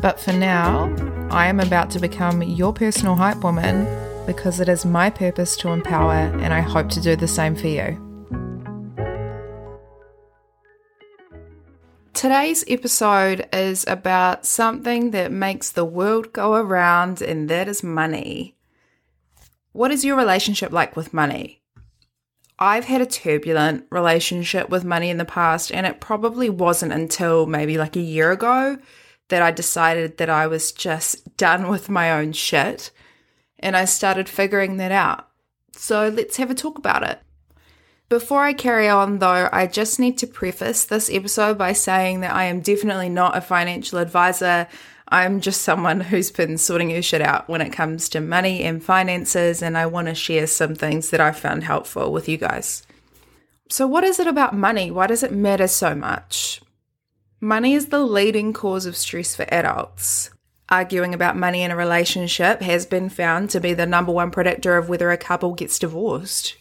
But for now, I am about to become your personal hype woman because it is my purpose to empower, and I hope to do the same for you. Today's episode is about something that makes the world go around, and that is money. What is your relationship like with money? I've had a turbulent relationship with money in the past, and it probably wasn't until maybe like a year ago that I decided that I was just done with my own shit and I started figuring that out. So let's have a talk about it. Before I carry on, though, I just need to preface this episode by saying that I am definitely not a financial advisor. I'm just someone who's been sorting her shit out when it comes to money and finances, and I want to share some things that I found helpful with you guys. So, what is it about money? Why does it matter so much? Money is the leading cause of stress for adults. Arguing about money in a relationship has been found to be the number one predictor of whether a couple gets divorced.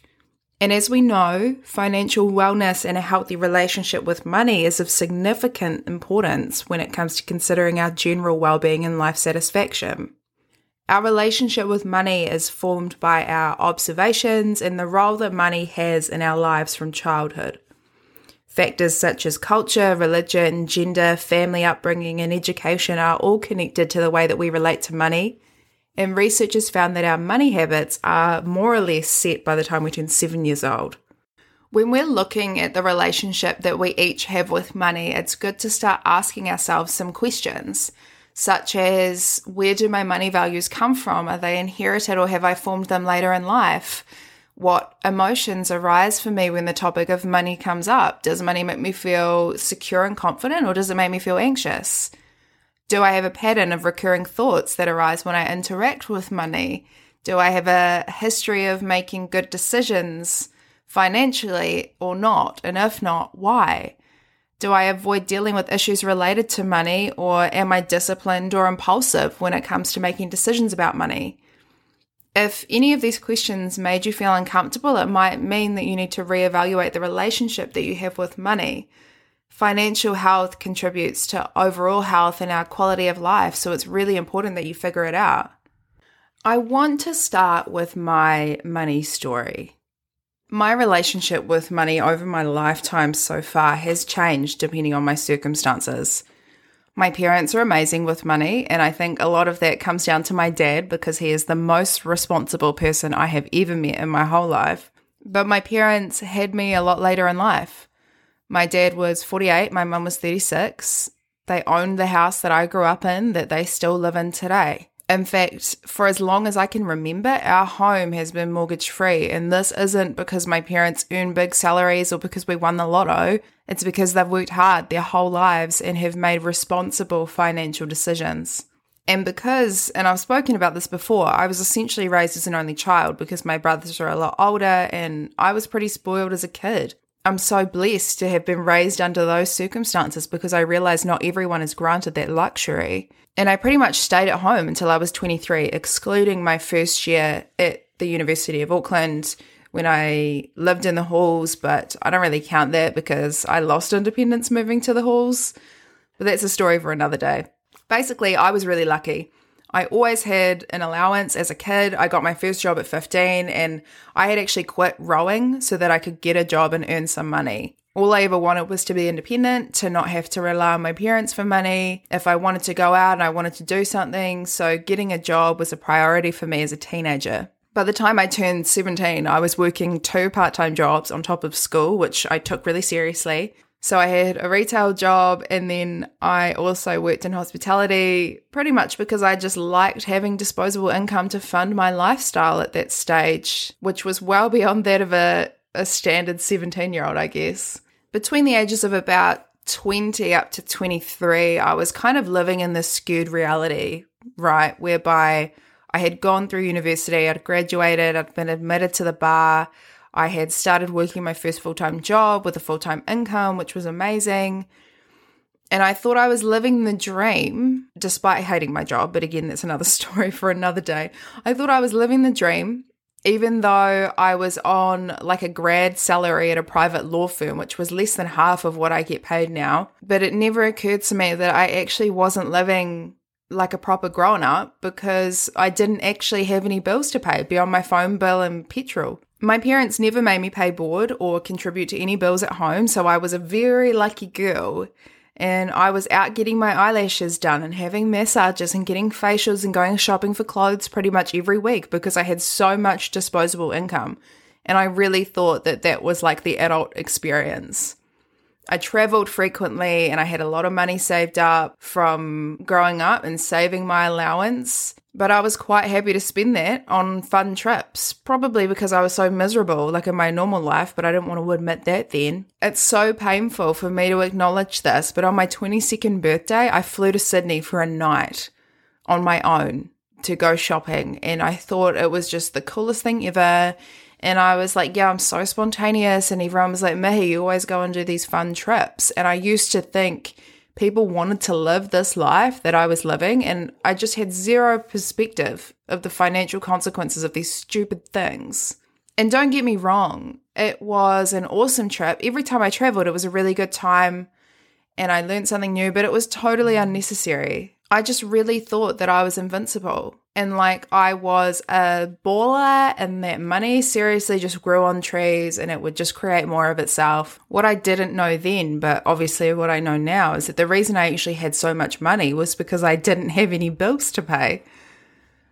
And as we know, financial wellness and a healthy relationship with money is of significant importance when it comes to considering our general well-being and life satisfaction. Our relationship with money is formed by our observations and the role that money has in our lives from childhood. Factors such as culture, religion, gender, family upbringing, and education are all connected to the way that we relate to money. And research has found that our money habits are more or less set by the time we turn seven years old. When we're looking at the relationship that we each have with money, it's good to start asking ourselves some questions, such as where do my money values come from? Are they inherited or have I formed them later in life? What emotions arise for me when the topic of money comes up. Does money make me feel secure and confident, or does it make me feel anxious? Do I have a pattern of recurring thoughts that arise when I interact with money? Do I have a history of making good decisions financially or not? And if not, why? Do I avoid dealing with issues related to money, or am I disciplined or impulsive when it comes to making decisions about money? If any of these questions made you feel uncomfortable, it might mean that you need to reevaluate the relationship that you have with money. Financial health contributes to overall health and our quality of life, so it's really important that you figure it out. I want to start with my money story. My relationship with money over my lifetime so far has changed depending on my circumstances. My parents are amazing with money, and I think a lot of that comes down to my dad because he is the most responsible person I have ever met in my whole life. But my parents had me a lot later in life. My dad was 48, my mum was 36. They owned the house that I grew up in that they still live in today. In fact, for as long as I can remember, our home has been mortgage free. And this isn't because my parents earn big salaries or because we won the lotto. It's because they've worked hard their whole lives and have made responsible financial decisions. And because, and I've spoken about this before, I was essentially raised as an only child because my brothers are a lot older and I was pretty spoiled as a kid. I'm so blessed to have been raised under those circumstances because I realize not everyone is granted that luxury. And I pretty much stayed at home until I was 23, excluding my first year at the University of Auckland when I lived in the halls, but I don't really count that because I lost independence moving to the halls. But that's a story for another day. Basically, I was really lucky. I always had an allowance as a kid. I got my first job at 15 and I had actually quit rowing so that I could get a job and earn some money. All I ever wanted was to be independent, to not have to rely on my parents for money. If I wanted to go out and I wanted to do something, so getting a job was a priority for me as a teenager. By the time I turned 17, I was working two part time jobs on top of school, which I took really seriously. So I had a retail job and then I also worked in hospitality pretty much because I just liked having disposable income to fund my lifestyle at that stage, which was well beyond that of a, a standard 17 year old, I guess. Between the ages of about 20 up to 23, I was kind of living in this skewed reality, right? Whereby I had gone through university, I'd graduated, I'd been admitted to the bar. I had started working my first full time job with a full time income, which was amazing. And I thought I was living the dream despite hating my job. But again, that's another story for another day. I thought I was living the dream, even though I was on like a grad salary at a private law firm, which was less than half of what I get paid now. But it never occurred to me that I actually wasn't living like a proper grown up because I didn't actually have any bills to pay beyond my phone bill and petrol. My parents never made me pay board or contribute to any bills at home, so I was a very lucky girl. And I was out getting my eyelashes done and having massages and getting facials and going shopping for clothes pretty much every week because I had so much disposable income. And I really thought that that was like the adult experience. I traveled frequently and I had a lot of money saved up from growing up and saving my allowance. But I was quite happy to spend that on fun trips, probably because I was so miserable, like in my normal life, but I didn't want to admit that then. It's so painful for me to acknowledge this, but on my 22nd birthday, I flew to Sydney for a night on my own to go shopping. And I thought it was just the coolest thing ever. And I was like, yeah, I'm so spontaneous. And everyone was like, Mihi, you always go and do these fun trips. And I used to think people wanted to live this life that I was living. And I just had zero perspective of the financial consequences of these stupid things. And don't get me wrong, it was an awesome trip. Every time I traveled, it was a really good time and I learned something new, but it was totally unnecessary. I just really thought that I was invincible and like I was a baller and that money seriously just grew on trees and it would just create more of itself. What I didn't know then, but obviously what I know now, is that the reason I actually had so much money was because I didn't have any bills to pay.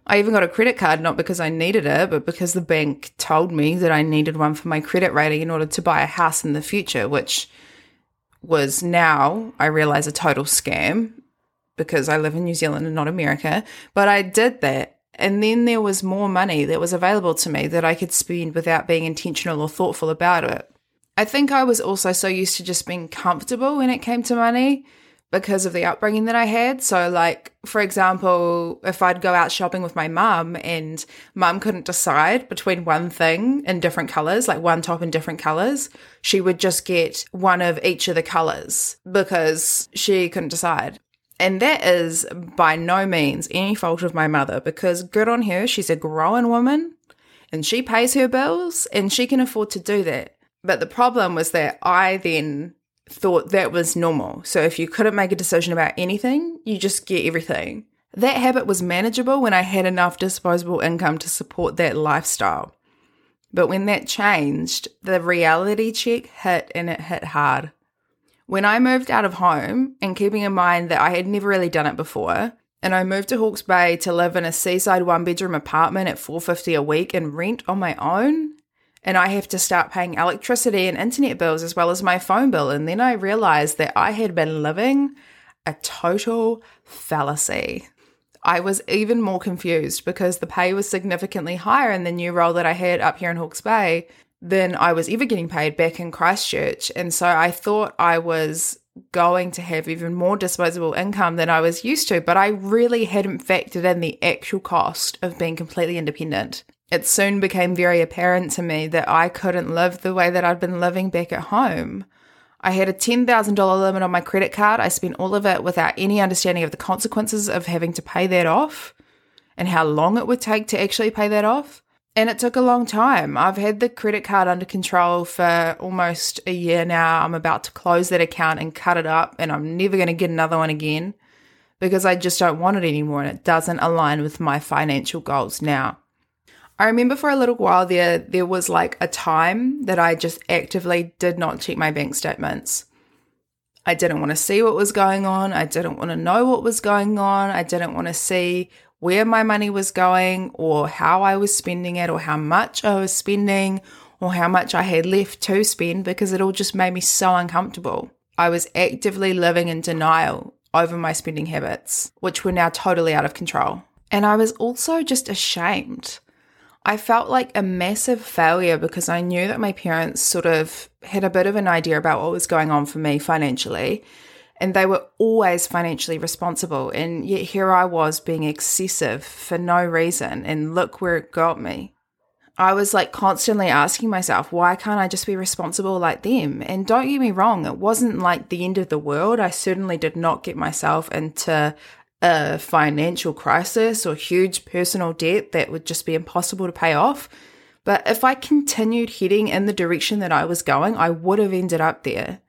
I even got a credit card not because I needed it, but because the bank told me that I needed one for my credit rating in order to buy a house in the future, which was now I realize a total scam because I live in New Zealand and not America. But I did that. And then there was more money that was available to me that I could spend without being intentional or thoughtful about it. I think I was also so used to just being comfortable when it came to money because of the upbringing that I had. So, like, for example, if I'd go out shopping with my mum and mum couldn't decide between one thing in different colors, like one top in different colors, she would just get one of each of the colors because she couldn't decide. And that is by no means any fault of my mother because good on her, she's a grown woman and she pays her bills and she can afford to do that. But the problem was that I then thought that was normal. So if you couldn't make a decision about anything, you just get everything. That habit was manageable when I had enough disposable income to support that lifestyle. But when that changed, the reality check hit and it hit hard. When I moved out of home, and keeping in mind that I had never really done it before, and I moved to Hawke's Bay to live in a seaside one bedroom apartment at 450 a week and rent on my own, and I have to start paying electricity and internet bills as well as my phone bill, and then I realized that I had been living a total fallacy. I was even more confused because the pay was significantly higher in the new role that I had up here in Hawke's Bay than I was ever getting paid back in Christchurch. And so I thought I was going to have even more disposable income than I was used to, but I really hadn't factored in the actual cost of being completely independent. It soon became very apparent to me that I couldn't live the way that I'd been living back at home. I had a $10,000 limit on my credit card. I spent all of it without any understanding of the consequences of having to pay that off and how long it would take to actually pay that off. And it took a long time. I've had the credit card under control for almost a year now. I'm about to close that account and cut it up, and I'm never going to get another one again because I just don't want it anymore and it doesn't align with my financial goals now. I remember for a little while there, there was like a time that I just actively did not check my bank statements. I didn't want to see what was going on. I didn't want to know what was going on. I didn't want to see where my money was going or how I was spending it or how much I was spending or how much I had left to spend because it all just made me so uncomfortable. I was actively living in denial over my spending habits, which were now totally out of control. And I was also just ashamed. I felt like a massive failure because I knew that my parents sort of had a bit of an idea about what was going on for me financially and they were always financially responsible. And yet here I was being excessive for no reason. And look where it got me. I was like constantly asking myself, why can't I just be responsible like them? And don't get me wrong, it wasn't like the end of the world. I certainly did not get myself into a financial crisis or huge personal debt that would just be impossible to pay off. But if I continued heading in the direction that I was going, I would have ended up there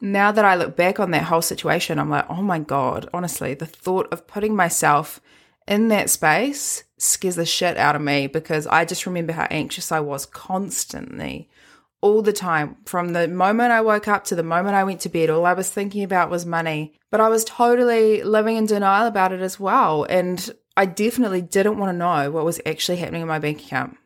now that I look back on that whole situation, I'm like, oh my God, honestly, the thought of putting myself in that space scares the shit out of me because I just remember how anxious I was constantly, all the time. From the moment I woke up to the moment I went to bed, all I was thinking about was money. But I was totally living in denial about it as well. And I definitely didn't want to know what was actually happening in my bank account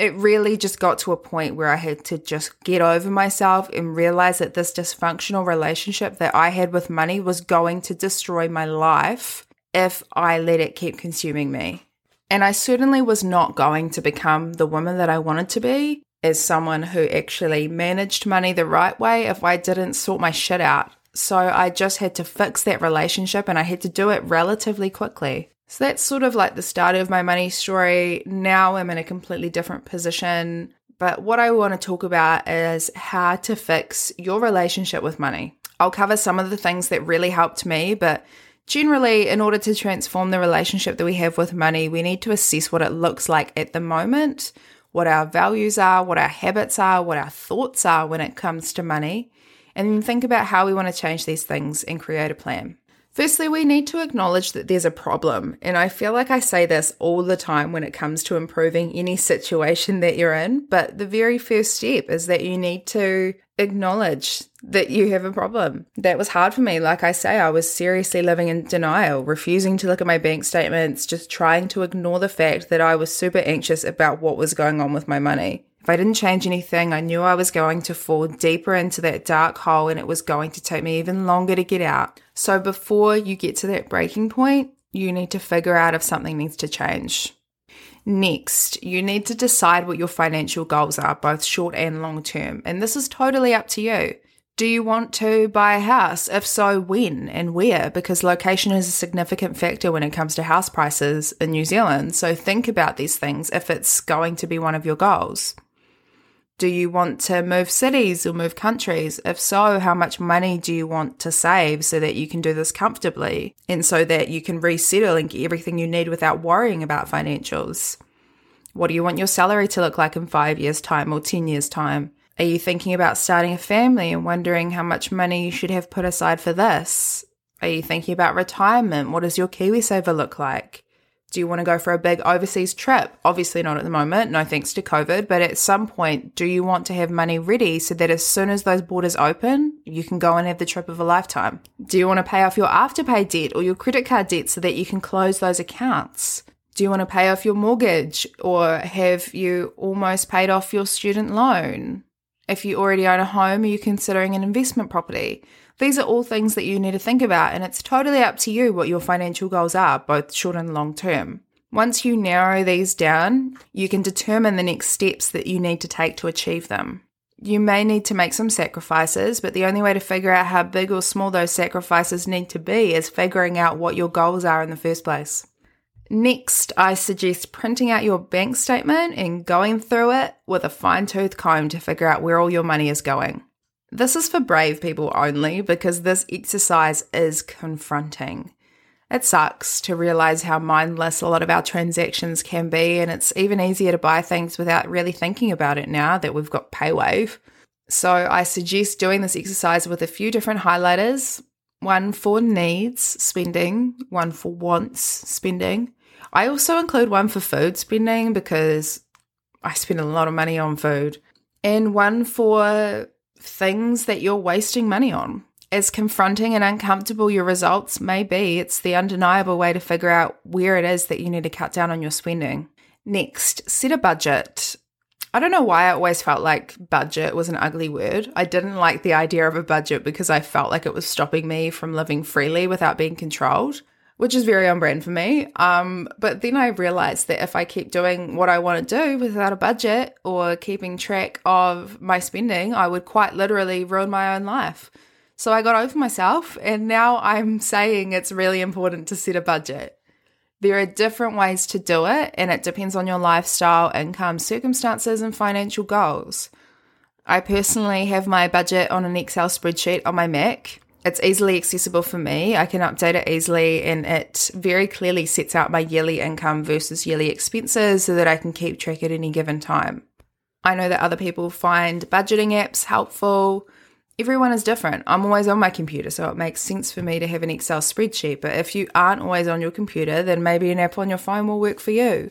it really just got to a point where I had to just get over myself and realize that this dysfunctional relationship that I had with money was going to destroy my life if I let it keep consuming me. And I certainly was not going to become the woman that I wanted to be as someone who actually managed money the right way if I didn't sort my shit out. So I just had to fix that relationship and I had to do it relatively quickly. So that's sort of like the start of my money story. Now I'm in a completely different position. But what I want to talk about is how to fix your relationship with money. I'll cover some of the things that really helped me, but generally, in order to transform the relationship that we have with money, we need to assess what it looks like at the moment, what our values are, what our habits are, what our thoughts are when it comes to money, and think about how we want to change these things and create a plan. Firstly, we need to acknowledge that there's a problem. And I feel like I say this all the time when it comes to improving any situation that you're in. But the very first step is that you need to acknowledge that you have a problem. That was hard for me. Like I say, I was seriously living in denial, refusing to look at my bank statements, just trying to ignore the fact that I was super anxious about what was going on with my money. If I didn't change anything, I knew I was going to fall deeper into that dark hole and it was going to take me even longer to get out. So before you get to that breaking point, you need to figure out if something needs to change. Next, you need to decide what your financial goals are, both short and long term. And this is totally up to you. Do you want to buy a house? If so, when and where? Because location is a significant factor when it comes to house prices in New Zealand. So think about these things if it's going to be one of your goals. Do you want to move cities or move countries? If so, how much money do you want to save so that you can do this comfortably and so that you can resettle and get everything you need without worrying about financials? What do you want your salary to look like in five years' time or 10 years' time? Are you thinking about starting a family and wondering how much money you should have put aside for this? Are you thinking about retirement? What does your KiwiSaver look like? Do you want to go for a big overseas trip? Obviously, not at the moment, no thanks to COVID, but at some point, do you want to have money ready so that as soon as those borders open, you can go and have the trip of a lifetime? Do you want to pay off your afterpay debt or your credit card debt so that you can close those accounts? Do you want to pay off your mortgage or have you almost paid off your student loan? If you already own a home, are you considering an investment property? These are all things that you need to think about, and it's totally up to you what your financial goals are, both short and long term. Once you narrow these down, you can determine the next steps that you need to take to achieve them. You may need to make some sacrifices, but the only way to figure out how big or small those sacrifices need to be is figuring out what your goals are in the first place. Next, I suggest printing out your bank statement and going through it with a fine tooth comb to figure out where all your money is going. This is for brave people only because this exercise is confronting. It sucks to realize how mindless a lot of our transactions can be, and it's even easier to buy things without really thinking about it now that we've got PayWave. So, I suggest doing this exercise with a few different highlighters one for needs spending, one for wants spending, I also include one for food spending because I spend a lot of money on food, and one for things that you're wasting money on. As confronting and uncomfortable your results may be, it's the undeniable way to figure out where it is that you need to cut down on your spending. Next, set a budget. I don't know why I always felt like budget was an ugly word. I didn't like the idea of a budget because I felt like it was stopping me from living freely without being controlled which is very on brand for me. Um, but then I realized that if I keep doing what I want to do without a budget or keeping track of my spending, I would quite literally ruin my own life. So I got over myself, and now I'm saying it's really important to set a budget. There are different ways to do it, and it depends on your lifestyle, income, circumstances, and financial goals. I personally have my budget on an Excel spreadsheet on my Mac it's easily accessible for me. I can update it easily and it very clearly sets out my yearly income versus yearly expenses so that I can keep track at any given time. I know that other people find budgeting apps helpful. Everyone is different. I'm always on my computer, so it makes sense for me to have an Excel spreadsheet. But if you aren't always on your computer, then maybe an app on your phone will work for you.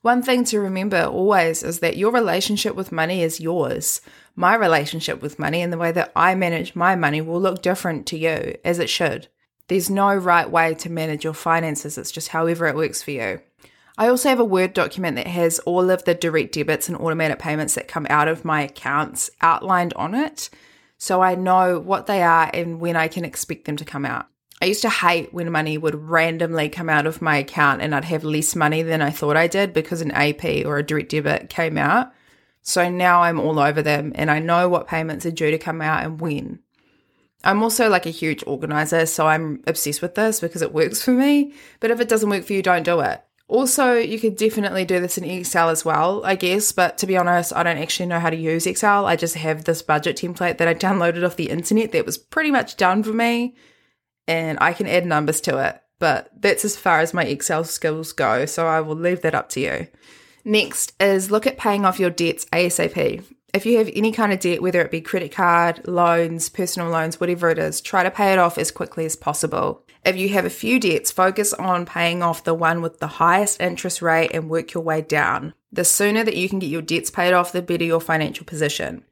One thing to remember always is that your relationship with money is yours. My relationship with money and the way that I manage my money will look different to you, as it should. There's no right way to manage your finances, it's just however it works for you. I also have a Word document that has all of the direct debits and automatic payments that come out of my accounts outlined on it, so I know what they are and when I can expect them to come out. I used to hate when money would randomly come out of my account and I'd have less money than I thought I did because an AP or a direct debit came out. So now I'm all over them and I know what payments are due to come out and when. I'm also like a huge organizer, so I'm obsessed with this because it works for me. But if it doesn't work for you, don't do it. Also, you could definitely do this in Excel as well, I guess. But to be honest, I don't actually know how to use Excel. I just have this budget template that I downloaded off the internet that was pretty much done for me and I can add numbers to it. But that's as far as my Excel skills go, so I will leave that up to you. Next is look at paying off your debts ASAP. If you have any kind of debt, whether it be credit card, loans, personal loans, whatever it is, try to pay it off as quickly as possible. If you have a few debts, focus on paying off the one with the highest interest rate and work your way down. The sooner that you can get your debts paid off, the better your financial position.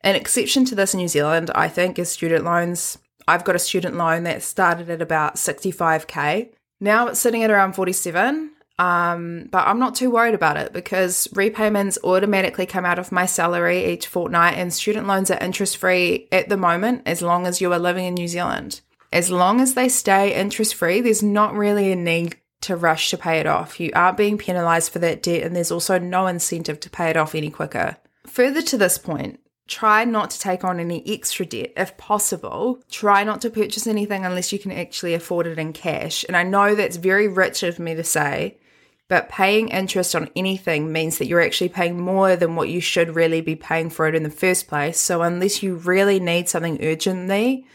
An exception to this in New Zealand, I think, is student loans. I've got a student loan that started at about 65k. Now it's sitting at around 47. Um, but I'm not too worried about it because repayments automatically come out of my salary each fortnight, and student loans are interest free at the moment as long as you are living in New Zealand. As long as they stay interest free, there's not really a need to rush to pay it off. You aren't being penalised for that debt, and there's also no incentive to pay it off any quicker. Further to this point, try not to take on any extra debt if possible. Try not to purchase anything unless you can actually afford it in cash. And I know that's very rich of me to say, but paying interest on anything means that you're actually paying more than what you should really be paying for it in the first place. So unless you really need something urgently,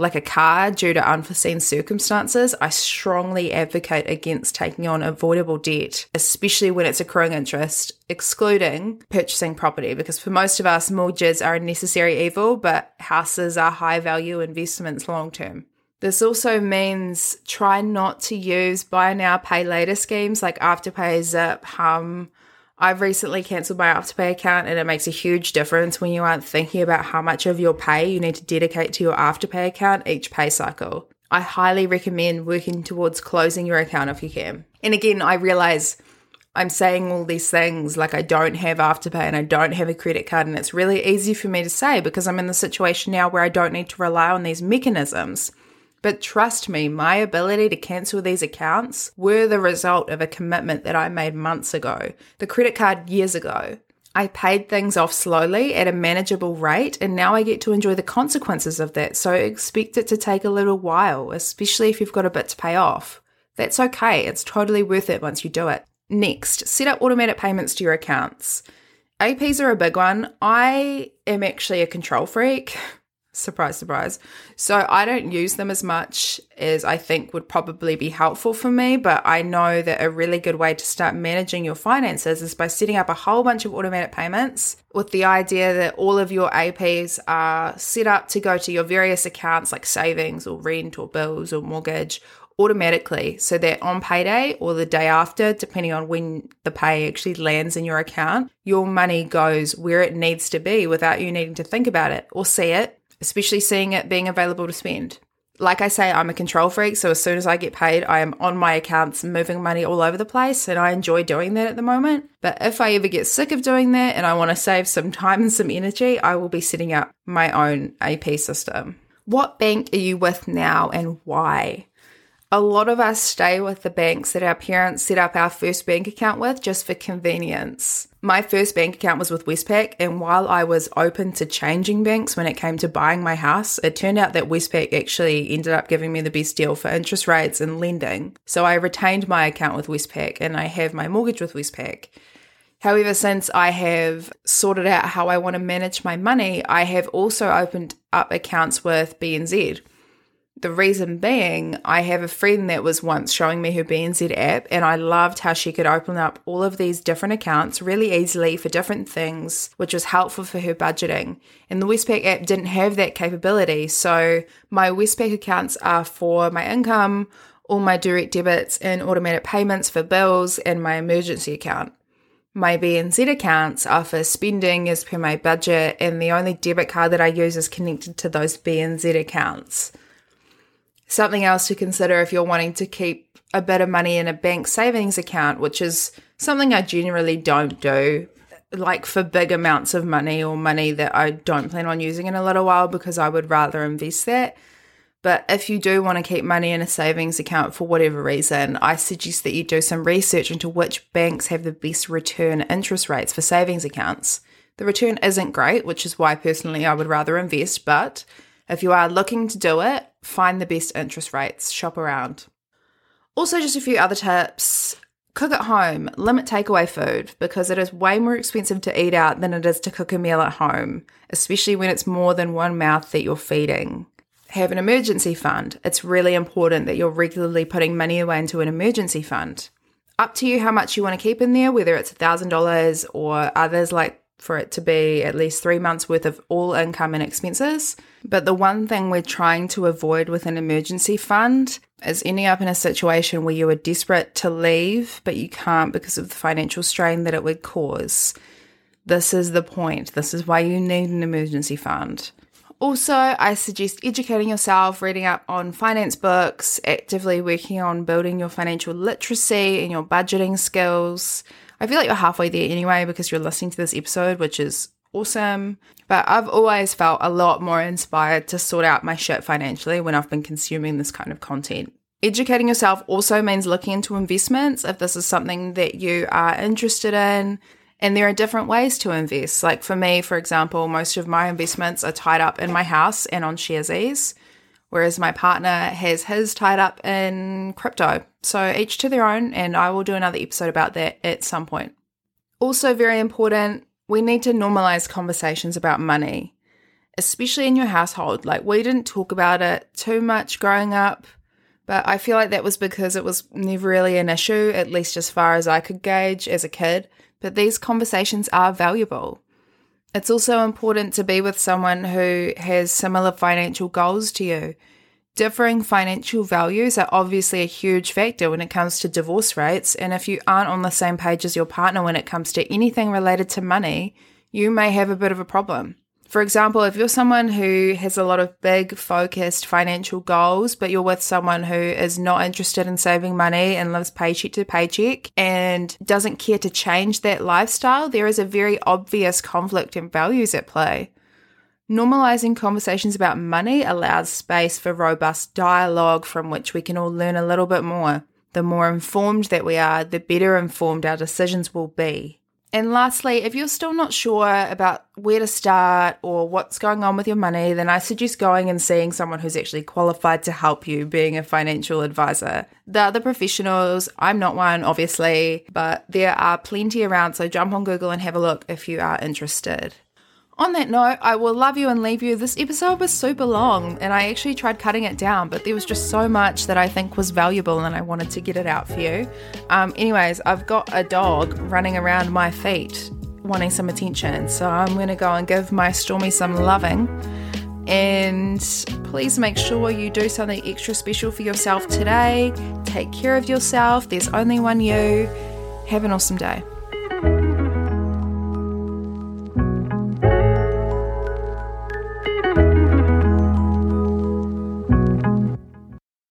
like a car due to unforeseen circumstances, I strongly advocate against taking on avoidable debt, especially when it's accruing interest, excluding purchasing property, because for most of us, mortgages are a necessary evil, but houses are high value investments long term. This also means try not to use buy now, pay later schemes like Afterpay, Zip, Humm. I've recently cancelled my Afterpay account and it makes a huge difference when you aren't thinking about how much of your pay you need to dedicate to your Afterpay account each pay cycle. I highly recommend working towards closing your account if you can. And again, I realize I'm saying all these things like I don't have Afterpay and I don't have a credit card, and it's really easy for me to say because I'm in the situation now where I don't need to rely on these mechanisms. But trust me, my ability to cancel these accounts were the result of a commitment that I made months ago. The credit card years ago. I paid things off slowly at a manageable rate, and now I get to enjoy the consequences of that. So expect it to take a little while, especially if you've got a bit to pay off. That's okay, it's totally worth it once you do it. Next, set up automatic payments to your accounts. APs are a big one. I am actually a control freak. Surprise, surprise. So I don't use them as much as I think would probably be helpful for me, but I know that a really good way to start managing your finances is by setting up a whole bunch of automatic payments with the idea that all of your APs are set up to go to your various accounts like savings or rent or bills or mortgage automatically. So that on payday or the day after, depending on when the pay actually lands in your account, your money goes where it needs to be without you needing to think about it or see it especially seeing it being available to spend. Like I say, I'm a control freak, so as soon as I get paid, I am on my accounts moving money all over the place, and I enjoy doing that at the moment. But if I ever get sick of doing that and I want to save some time and some energy, I will be setting up my own AP system. What bank are you with now and why? A lot of us stay with the banks that our parents set up our first bank account with just for convenience. My first bank account was with Westpac, and while I was open to changing banks when it came to buying my house, it turned out that Westpac actually ended up giving me the best deal for interest rates and lending. So I retained my account with Westpac and I have my mortgage with Westpac. However, since I have sorted out how I want to manage my money, I have also opened up accounts with BNZ. The reason being, I have a friend that was once showing me her BNZ app, and I loved how she could open up all of these different accounts really easily for different things, which was helpful for her budgeting. And the Westpac app didn't have that capability. So my Westpac accounts are for my income, all my direct debits and automatic payments for bills, and my emergency account. My BNZ accounts are for spending as per my budget, and the only debit card that I use is connected to those BNZ accounts. Something else to consider if you're wanting to keep a bit of money in a bank savings account, which is something I generally don't do, like for big amounts of money or money that I don't plan on using in a little while because I would rather invest that. But if you do want to keep money in a savings account for whatever reason, I suggest that you do some research into which banks have the best return interest rates for savings accounts. The return isn't great, which is why personally I would rather invest, but if you are looking to do it, find the best interest rates, shop around. Also, just a few other tips. Cook at home, limit takeaway food because it is way more expensive to eat out than it is to cook a meal at home, especially when it's more than one mouth that you're feeding. Have an emergency fund. It's really important that you're regularly putting money away into an emergency fund. Up to you how much you want to keep in there, whether it's $1,000 or others like for it to be at least three months worth of all income and expenses. But the one thing we're trying to avoid with an emergency fund is ending up in a situation where you are desperate to leave, but you can't because of the financial strain that it would cause. This is the point. This is why you need an emergency fund. Also, I suggest educating yourself, reading up on finance books, actively working on building your financial literacy and your budgeting skills. I feel like you're halfway there anyway because you're listening to this episode, which is awesome. But I've always felt a lot more inspired to sort out my shit financially when I've been consuming this kind of content. Educating yourself also means looking into investments if this is something that you are interested in. And there are different ways to invest. Like for me, for example, most of my investments are tied up in my house and on Sharesies whereas my partner has his tied up in crypto. So each to their own, and I will do another episode about that at some point. Also, very important, we need to normalize conversations about money, especially in your household. Like, we didn't talk about it too much growing up, but I feel like that was because it was never really an issue, at least as far as I could gauge as a kid. But these conversations are valuable. It's also important to be with someone who has similar financial goals to you. Differing financial values are obviously a huge factor when it comes to divorce rates, and if you aren't on the same page as your partner when it comes to anything related to money, you may have a bit of a problem. For example, if you're someone who has a lot of big, focused financial goals, but you're with someone who is not interested in saving money and lives paycheck to paycheck and doesn't care to change that lifestyle, there is a very obvious conflict in values at play. Normalizing conversations about money allows space for robust dialogue from which we can all learn a little bit more. The more informed that we are, the better informed our decisions will be. And lastly, if you're still not sure about where to start or what's going on with your money, then I suggest going and seeing someone who's actually qualified to help you being a financial advisor. there The other professionals, I'm not one, obviously, but there are plenty around. So jump on Google and have a look if you are interested. On that note, I will love you and leave you. This episode was super long and I actually tried cutting it down, but there was just so much that I think was valuable and I wanted to get it out for you. Um, anyways, I've got a dog running around my feet wanting some attention, so I'm going to go and give my Stormy some loving. And please make sure you do something extra special for yourself today. Take care of yourself. There's only one you. Have an awesome day.